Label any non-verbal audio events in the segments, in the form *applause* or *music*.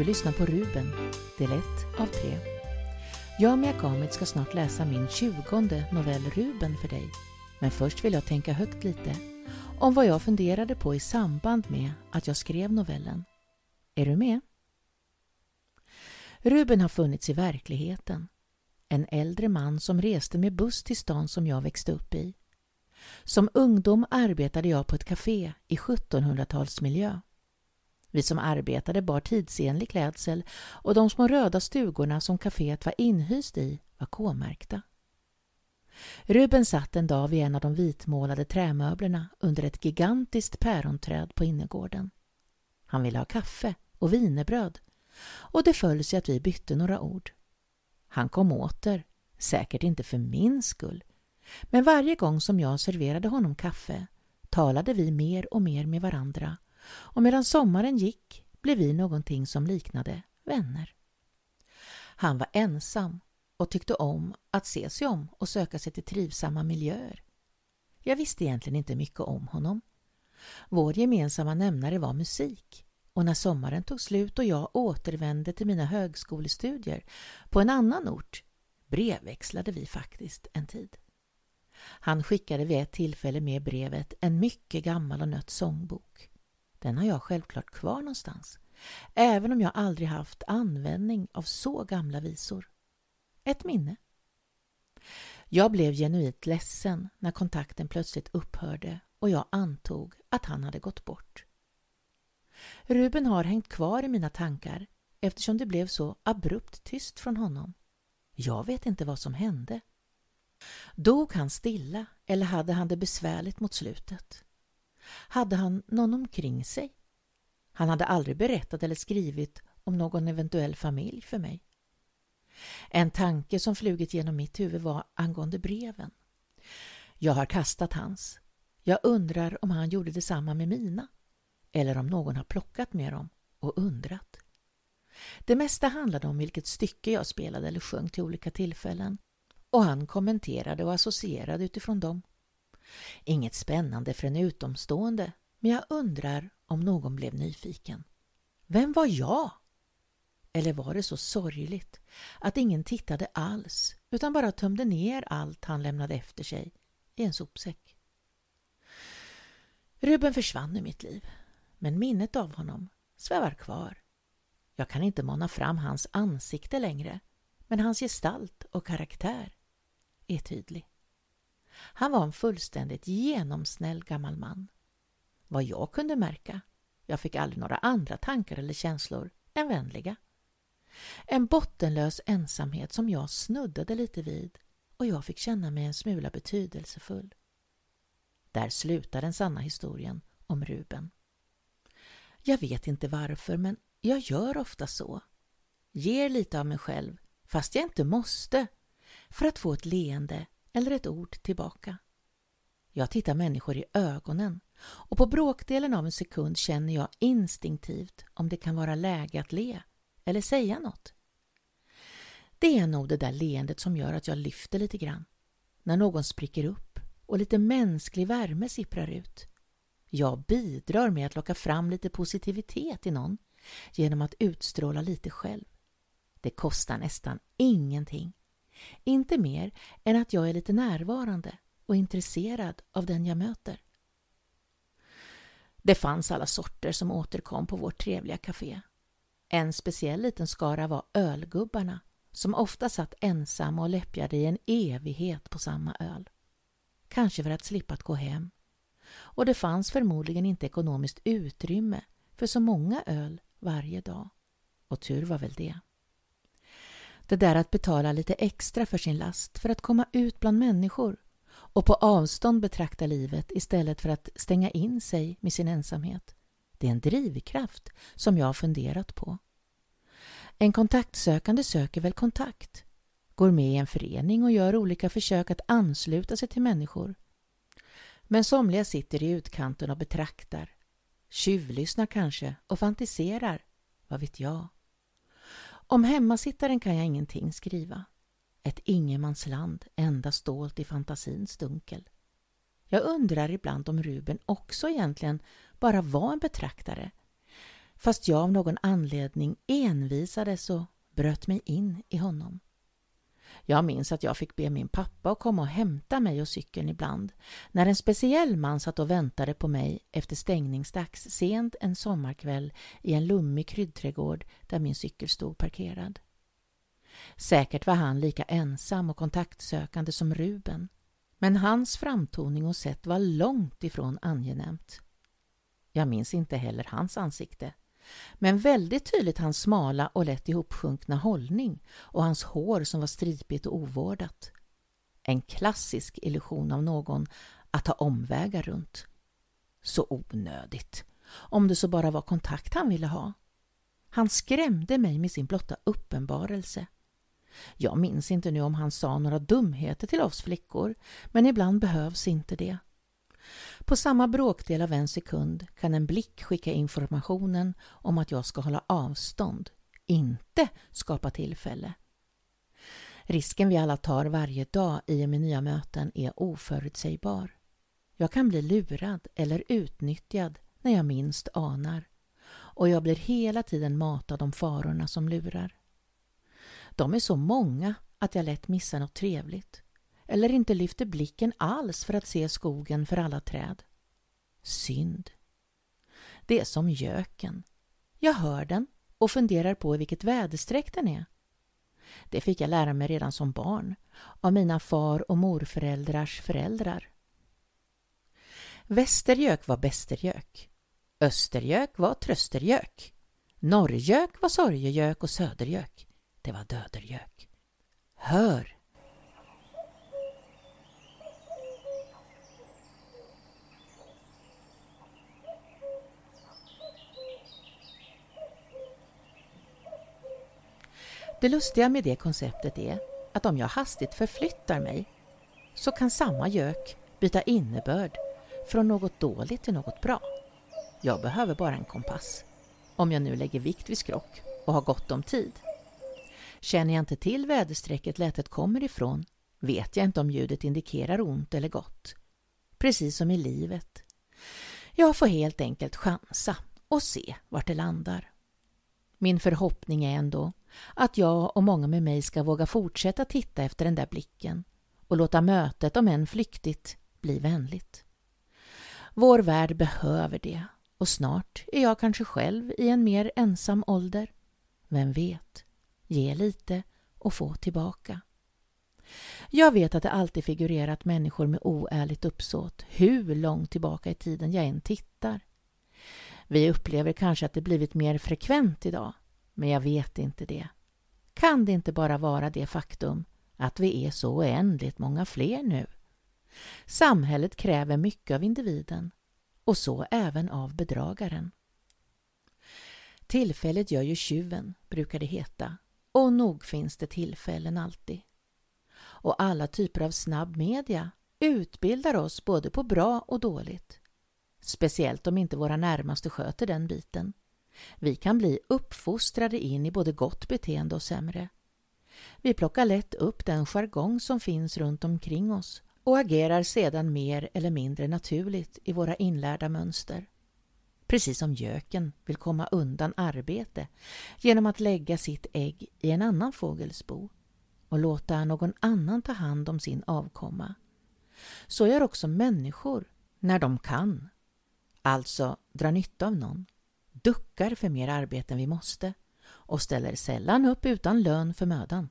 Du lyssnar på Ruben, del 1 av 3. Jag, Mia Kamit, ska snart läsa min tjugonde novell Ruben för dig. Men först vill jag tänka högt lite om vad jag funderade på i samband med att jag skrev novellen. Är du med? Ruben har funnits i verkligheten. En äldre man som reste med buss till stan som jag växte upp i. Som ungdom arbetade jag på ett café i 1700-talsmiljö. Vi som arbetade bar tidsenlig klädsel och de små röda stugorna som kaféet var inhyst i var K-märkta. Ruben satt en dag vid en av de vitmålade trämöblerna under ett gigantiskt päronträd på innergården. Han ville ha kaffe och vinerbröd och det föll sig att vi bytte några ord. Han kom åter, säkert inte för min skull, men varje gång som jag serverade honom kaffe talade vi mer och mer med varandra och medan sommaren gick blev vi någonting som liknade vänner. Han var ensam och tyckte om att se sig om och söka sig till trivsamma miljöer. Jag visste egentligen inte mycket om honom. Vår gemensamma nämnare var musik och när sommaren tog slut och jag återvände till mina högskolestudier på en annan ort brevväxlade vi faktiskt en tid. Han skickade vid ett tillfälle med brevet en mycket gammal och nött sångbok. Den har jag självklart kvar någonstans, även om jag aldrig haft användning av så gamla visor. Ett minne. Jag blev genuint ledsen när kontakten plötsligt upphörde och jag antog att han hade gått bort. Ruben har hängt kvar i mina tankar eftersom det blev så abrupt tyst från honom. Jag vet inte vad som hände. Dog han stilla eller hade han det besvärligt mot slutet? Hade han någon omkring sig? Han hade aldrig berättat eller skrivit om någon eventuell familj för mig. En tanke som flugit genom mitt huvud var angående breven. Jag har kastat hans. Jag undrar om han gjorde detsamma med mina. Eller om någon har plockat med dem och undrat. Det mesta handlade om vilket stycke jag spelade eller sjöng till olika tillfällen. Och han kommenterade och associerade utifrån dem. Inget spännande för en utomstående, men jag undrar om någon blev nyfiken. Vem var jag? Eller var det så sorgligt att ingen tittade alls utan bara tömde ner allt han lämnade efter sig i en sopsäck? Ruben försvann ur mitt liv, men minnet av honom svävar kvar. Jag kan inte mana fram hans ansikte längre, men hans gestalt och karaktär är tydlig. Han var en fullständigt genomsnäll gammal man. Vad jag kunde märka, jag fick aldrig några andra tankar eller känslor än vänliga. En bottenlös ensamhet som jag snuddade lite vid och jag fick känna mig en smula betydelsefull. Där slutar den sanna historien om Ruben. Jag vet inte varför, men jag gör ofta så. Ger lite av mig själv, fast jag inte måste, för att få ett leende eller ett ord tillbaka. Jag tittar människor i ögonen och på bråkdelen av en sekund känner jag instinktivt om det kan vara läge att le eller säga något. Det är nog det där leendet som gör att jag lyfter lite grann. När någon spricker upp och lite mänsklig värme sipprar ut. Jag bidrar med att locka fram lite positivitet i någon genom att utstråla lite själv. Det kostar nästan ingenting. Inte mer än att jag är lite närvarande och intresserad av den jag möter. Det fanns alla sorter som återkom på vårt trevliga café. En speciell liten skara var ölgubbarna som ofta satt ensamma och läppjade i en evighet på samma öl. Kanske för att slippa att gå hem. Och det fanns förmodligen inte ekonomiskt utrymme för så många öl varje dag. Och tur var väl det. Det där att betala lite extra för sin last för att komma ut bland människor och på avstånd betrakta livet istället för att stänga in sig med sin ensamhet. Det är en drivkraft som jag har funderat på. En kontaktsökande söker väl kontakt, går med i en förening och gör olika försök att ansluta sig till människor. Men somliga sitter i utkanten och betraktar, tjuvlyssnar kanske och fantiserar, vad vet jag. Om hemmasittaren kan jag ingenting skriva. Ett ingenmansland, endast dolt i fantasins dunkel. Jag undrar ibland om Ruben också egentligen bara var en betraktare. fast jag av någon anledning envisades och bröt mig in i honom. Jag minns att jag fick be min pappa att komma och hämta mig och cykeln ibland när en speciell man satt och väntade på mig efter stängningsdags sent en sommarkväll i en lummig kryddträdgård där min cykel stod parkerad. Säkert var han lika ensam och kontaktsökande som Ruben men hans framtoning och sätt var långt ifrån angenämt. Jag minns inte heller hans ansikte men väldigt tydligt hans smala och lätt ihopsjunkna hållning och hans hår som var stripigt och ovårdat. En klassisk illusion av någon att ta omvägar runt. Så onödigt, om det så bara var kontakt han ville ha. Han skrämde mig med sin blotta uppenbarelse. Jag minns inte nu om han sa några dumheter till oss flickor, men ibland behövs inte det. På samma bråkdel av en sekund kan en blick skicka informationen om att jag ska hålla avstånd, inte skapa tillfälle. Risken vi alla tar varje dag i och med nya möten är oförutsägbar. Jag kan bli lurad eller utnyttjad när jag minst anar och jag blir hela tiden matad om farorna som lurar. De är så många att jag lätt missar något trevligt eller inte lyfter blicken alls för att se skogen för alla träd. Synd. Det är som göken. Jag hör den och funderar på i vilket väderstreck den är. Det fick jag lära mig redan som barn av mina far och morföräldrars föräldrar. Västergök var bästergök. Östergök var tröstergök. Norrgök var sorgegök och södergök, det var dödergök. Hör Det lustiga med det konceptet är att om jag hastigt förflyttar mig så kan samma gök byta innebörd från något dåligt till något bra. Jag behöver bara en kompass, om jag nu lägger vikt vid skrock och har gott om tid. Känner jag inte till väderstrecket lätet kommer ifrån vet jag inte om ljudet indikerar ont eller gott. Precis som i livet. Jag får helt enkelt chansa och se vart det landar. Min förhoppning är ändå att jag och många med mig ska våga fortsätta titta efter den där blicken och låta mötet, om än flyktigt, bli vänligt. Vår värld behöver det och snart är jag kanske själv i en mer ensam ålder. Vem vet? Ge lite och få tillbaka. Jag vet att det alltid figurerat människor med oärligt uppsåt hur långt tillbaka i tiden jag än tittar. Vi upplever kanske att det blivit mer frekvent idag men jag vet inte det. Kan det inte bara vara det faktum att vi är så oändligt många fler nu? Samhället kräver mycket av individen och så även av bedragaren. Tillfället gör ju tjuven, brukar det heta, och nog finns det tillfällen alltid. Och alla typer av snabb media utbildar oss både på bra och dåligt. Speciellt om inte våra närmaste sköter den biten. Vi kan bli uppfostrade in i både gott beteende och sämre. Vi plockar lätt upp den jargong som finns runt omkring oss och agerar sedan mer eller mindre naturligt i våra inlärda mönster. Precis som göken vill komma undan arbete genom att lägga sitt ägg i en annan fågels bo och låta någon annan ta hand om sin avkomma. Så gör också människor när de kan, alltså dra nytta av någon duckar för mer arbete än vi måste och ställer sällan upp utan lön för mödan.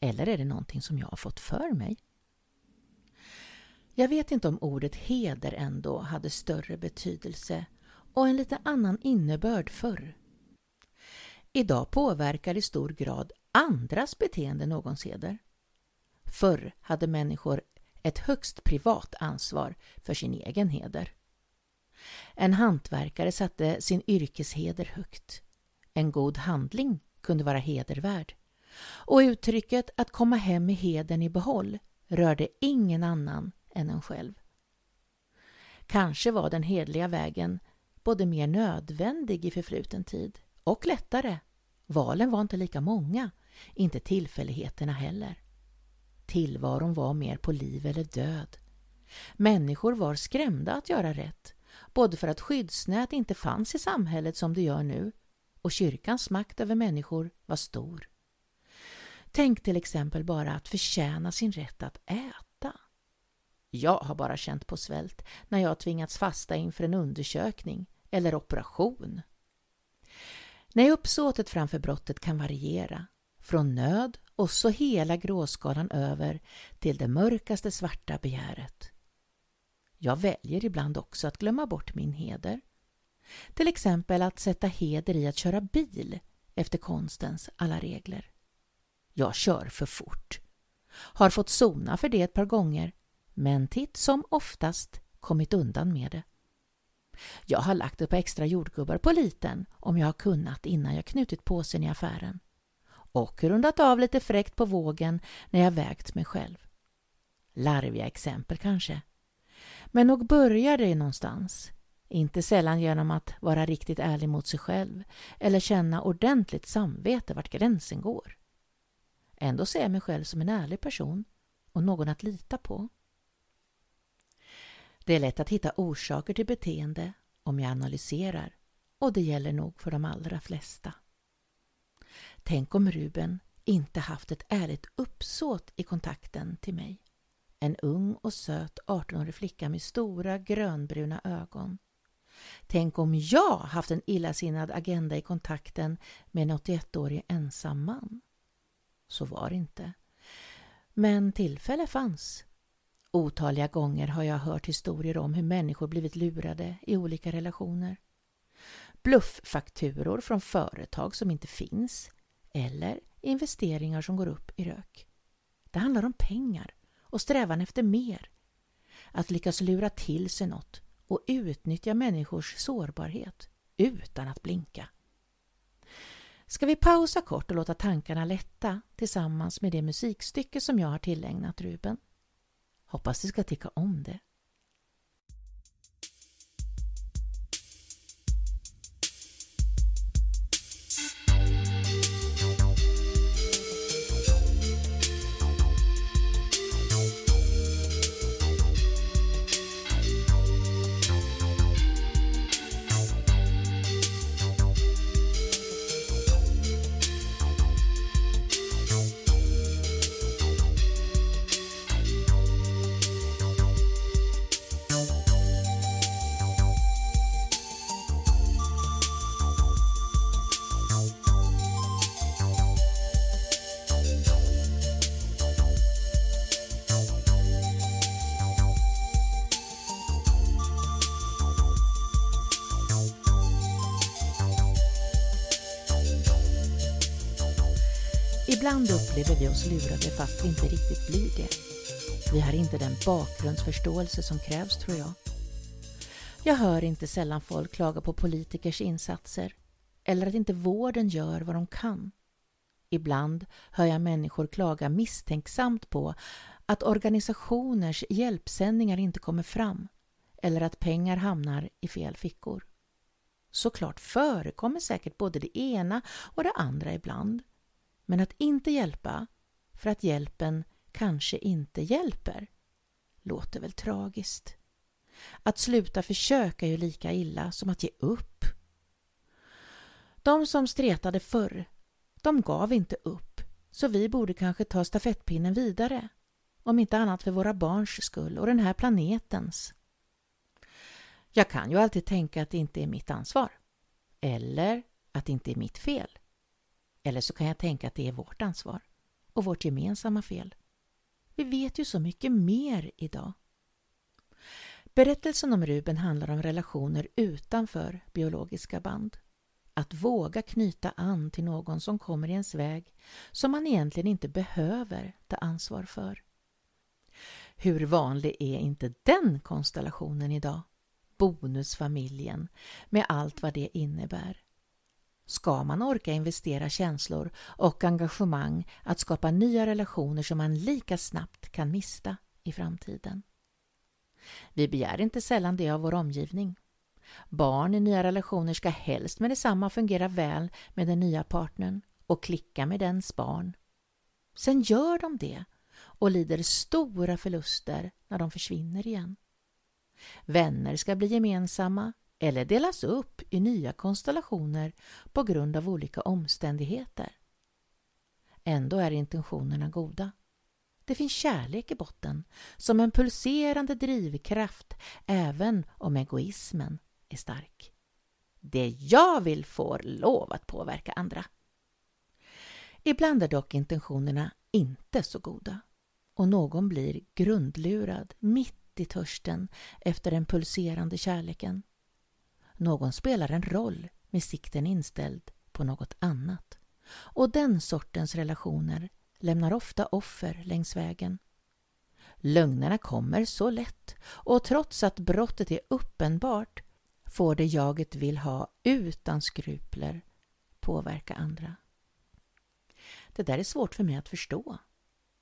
Eller är det någonting som jag har fått för mig? Jag vet inte om ordet heder ändå hade större betydelse och en lite annan innebörd förr. Idag påverkar i stor grad andras beteende någons heder. Förr hade människor ett högst privat ansvar för sin egen heder. En hantverkare satte sin yrkesheder högt. En god handling kunde vara hedervärd. Och uttrycket att komma hem med heden i behåll rörde ingen annan än en själv. Kanske var den hedliga vägen både mer nödvändig i förfluten tid och lättare. Valen var inte lika många, inte tillfälligheterna heller. Tillvaron var mer på liv eller död. Människor var skrämda att göra rätt både för att skyddsnät inte fanns i samhället som det gör nu och kyrkans makt över människor var stor. Tänk till exempel bara att förtjäna sin rätt att äta. Jag har bara känt på svält när jag tvingats fasta inför en undersökning eller operation. Nej, uppsåtet framför brottet kan variera. Från nöd och så hela gråskalan över till det mörkaste svarta begäret. Jag väljer ibland också att glömma bort min heder. Till exempel att sätta heder i att köra bil efter konstens alla regler. Jag kör för fort. Har fått sona för det ett par gånger men titt som oftast kommit undan med det. Jag har lagt ett par extra jordgubbar på liten om jag har kunnat innan jag knutit påsen i affären. Och rundat av lite fräckt på vågen när jag vägt mig själv. Larviga exempel kanske. Men nog börjar det någonstans. Inte sällan genom att vara riktigt ärlig mot sig själv eller känna ordentligt samvete vart gränsen går. Ändå ser jag mig själv som en ärlig person och någon att lita på. Det är lätt att hitta orsaker till beteende om jag analyserar och det gäller nog för de allra flesta. Tänk om Ruben inte haft ett ärligt uppsåt i kontakten till mig. En ung och söt 18-årig flicka med stora grönbruna ögon. Tänk om jag haft en illasinnad agenda i kontakten med en 81-årig ensam man. Så var det inte. Men tillfälle fanns Otaliga gånger har jag hört historier om hur människor blivit lurade i olika relationer. Blufffakturor från företag som inte finns eller investeringar som går upp i rök. Det handlar om pengar och strävan efter mer. Att lyckas lura till sig något och utnyttja människors sårbarhet utan att blinka. Ska vi pausa kort och låta tankarna lätta tillsammans med det musikstycke som jag har tillägnat Ruben? Hoppas du ska tycka om det. Ibland upplever vi oss lurade fast vi inte riktigt blir det. Vi har inte den bakgrundsförståelse som krävs tror jag. Jag hör inte sällan folk klaga på politikers insatser eller att inte vården gör vad de kan. Ibland hör jag människor klaga misstänksamt på att organisationers hjälpsändningar inte kommer fram eller att pengar hamnar i fel fickor. Såklart förekommer säkert både det ena och det andra ibland. Men att inte hjälpa för att hjälpen kanske inte hjälper låter väl tragiskt. Att sluta försöka är ju lika illa som att ge upp. De som stretade förr, de gav inte upp, så vi borde kanske ta stafettpinnen vidare. Om inte annat för våra barns skull och den här planetens. Jag kan ju alltid tänka att det inte är mitt ansvar. Eller att det inte är mitt fel. Eller så kan jag tänka att det är vårt ansvar och vårt gemensamma fel. Vi vet ju så mycket mer idag. Berättelsen om Ruben handlar om relationer utanför biologiska band. Att våga knyta an till någon som kommer i ens väg som man egentligen inte behöver ta ansvar för. Hur vanlig är inte den konstellationen idag? Bonusfamiljen med allt vad det innebär ska man orka investera känslor och engagemang att skapa nya relationer som man lika snabbt kan mista i framtiden. Vi begär inte sällan det av vår omgivning. Barn i nya relationer ska helst med detsamma fungera väl med den nya partnern och klicka med dens barn. Sen gör de det och lider stora förluster när de försvinner igen. Vänner ska bli gemensamma eller delas upp i nya konstellationer på grund av olika omständigheter. Ändå är intentionerna goda. Det finns kärlek i botten som en pulserande drivkraft även om egoismen är stark. Det jag vill får lov att påverka andra. Ibland är dock intentionerna inte så goda och någon blir grundlurad mitt i törsten efter den pulserande kärleken. Någon spelar en roll med sikten inställd på något annat och den sortens relationer lämnar ofta offer längs vägen. Lögnerna kommer så lätt och trots att brottet är uppenbart får det jaget vill ha utan skrupler påverka andra. Det där är svårt för mig att förstå.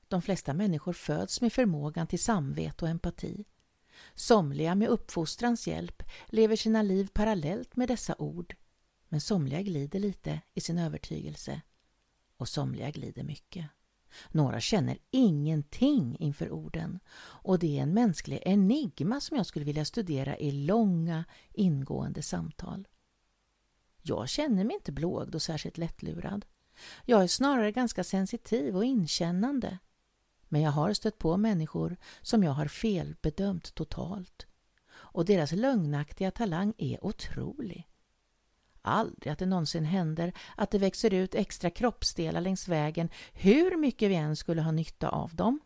De flesta människor föds med förmågan till samvete och empati. Somliga med uppfostrans hjälp lever sina liv parallellt med dessa ord men somliga glider lite i sin övertygelse och somliga glider mycket. Några känner ingenting inför orden och det är en mänsklig enigma som jag skulle vilja studera i långa ingående samtal. Jag känner mig inte blågd och särskilt lättlurad. Jag är snarare ganska sensitiv och inkännande. Men jag har stött på människor som jag har felbedömt totalt. Och deras lögnaktiga talang är otrolig. Aldrig att det någonsin händer att det växer ut extra kroppsdelar längs vägen hur mycket vi än skulle ha nytta av dem.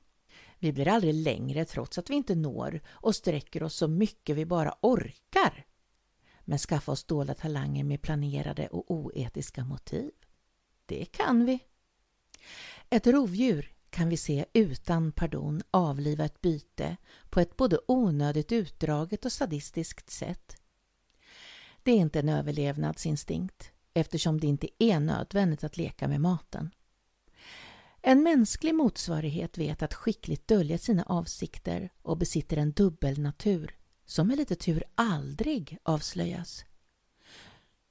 Vi blir aldrig längre trots att vi inte når och sträcker oss så mycket vi bara orkar. Men skaffa oss dolda talanger med planerade och oetiska motiv. Det kan vi. Ett rovdjur kan vi se utan pardon avliva ett byte på ett både onödigt utdraget och sadistiskt sätt. Det är inte en överlevnadsinstinkt eftersom det inte är nödvändigt att leka med maten. En mänsklig motsvarighet vet att skickligt dölja sina avsikter och besitter en dubbelnatur som med lite tur aldrig avslöjas.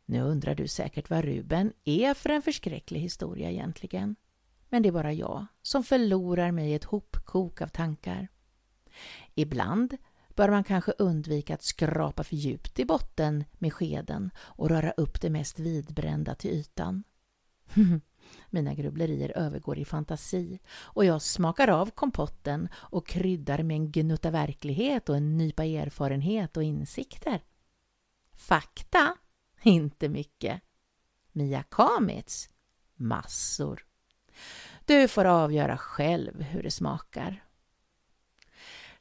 Nu undrar du säkert vad Ruben är för en förskräcklig historia egentligen. Men det är bara jag som förlorar mig i ett hopkok av tankar. Ibland bör man kanske undvika att skrapa för djupt i botten med skeden och röra upp det mest vidbrända till ytan. *laughs* Mina grubblerier övergår i fantasi och jag smakar av kompotten och kryddar med en gnutta verklighet och en nypa erfarenhet och insikter. Fakta? Inte mycket. Mia Kamitz? Massor. Du får avgöra själv hur det smakar.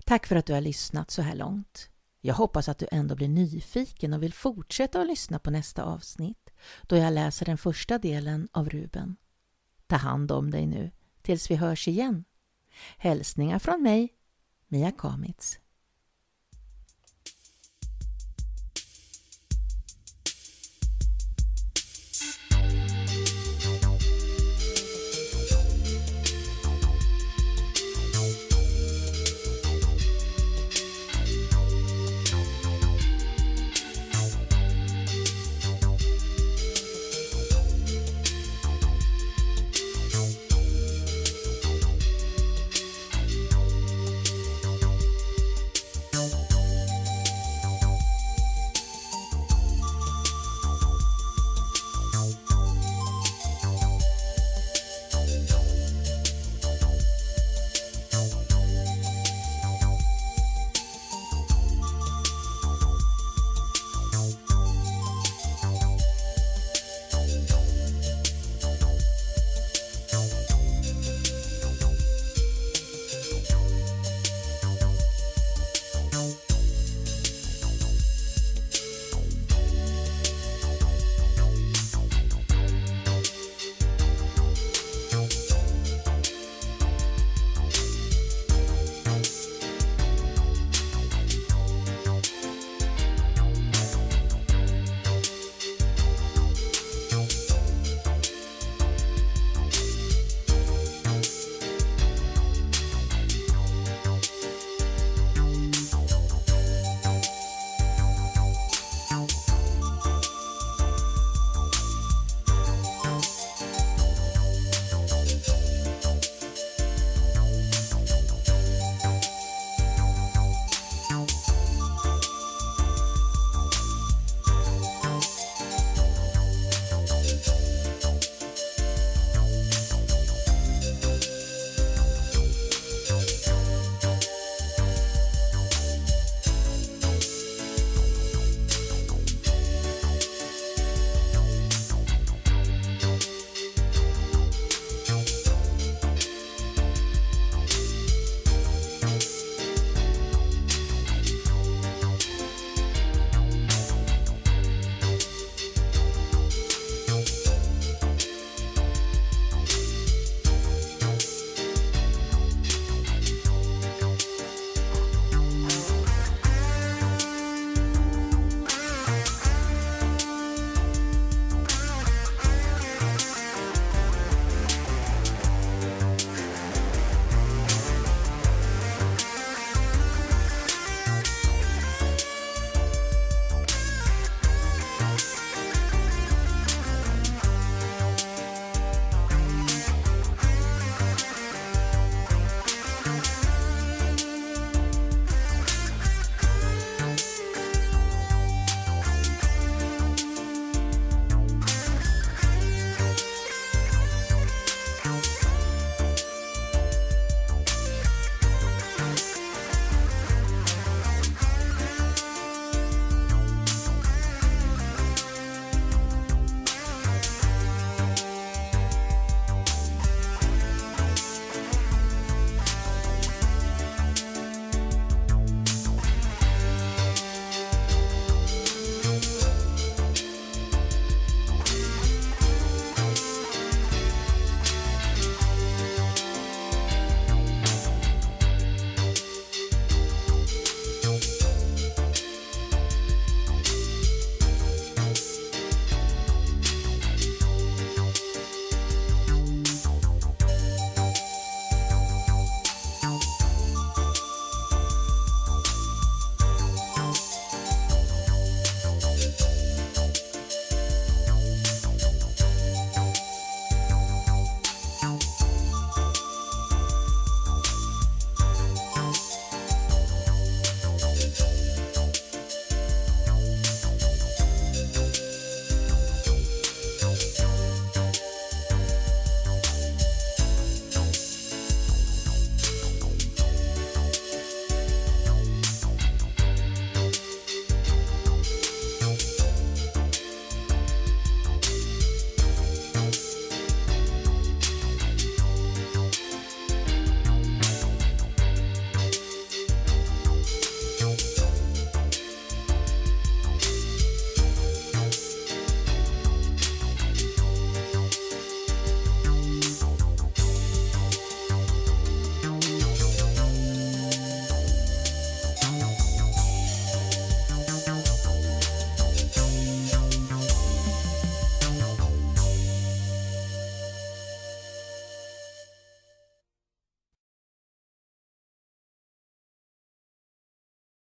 Tack för att du har lyssnat så här långt. Jag hoppas att du ändå blir nyfiken och vill fortsätta att lyssna på nästa avsnitt då jag läser den första delen av Ruben. Ta hand om dig nu tills vi hörs igen. Hälsningar från mig, Mia Kamitz.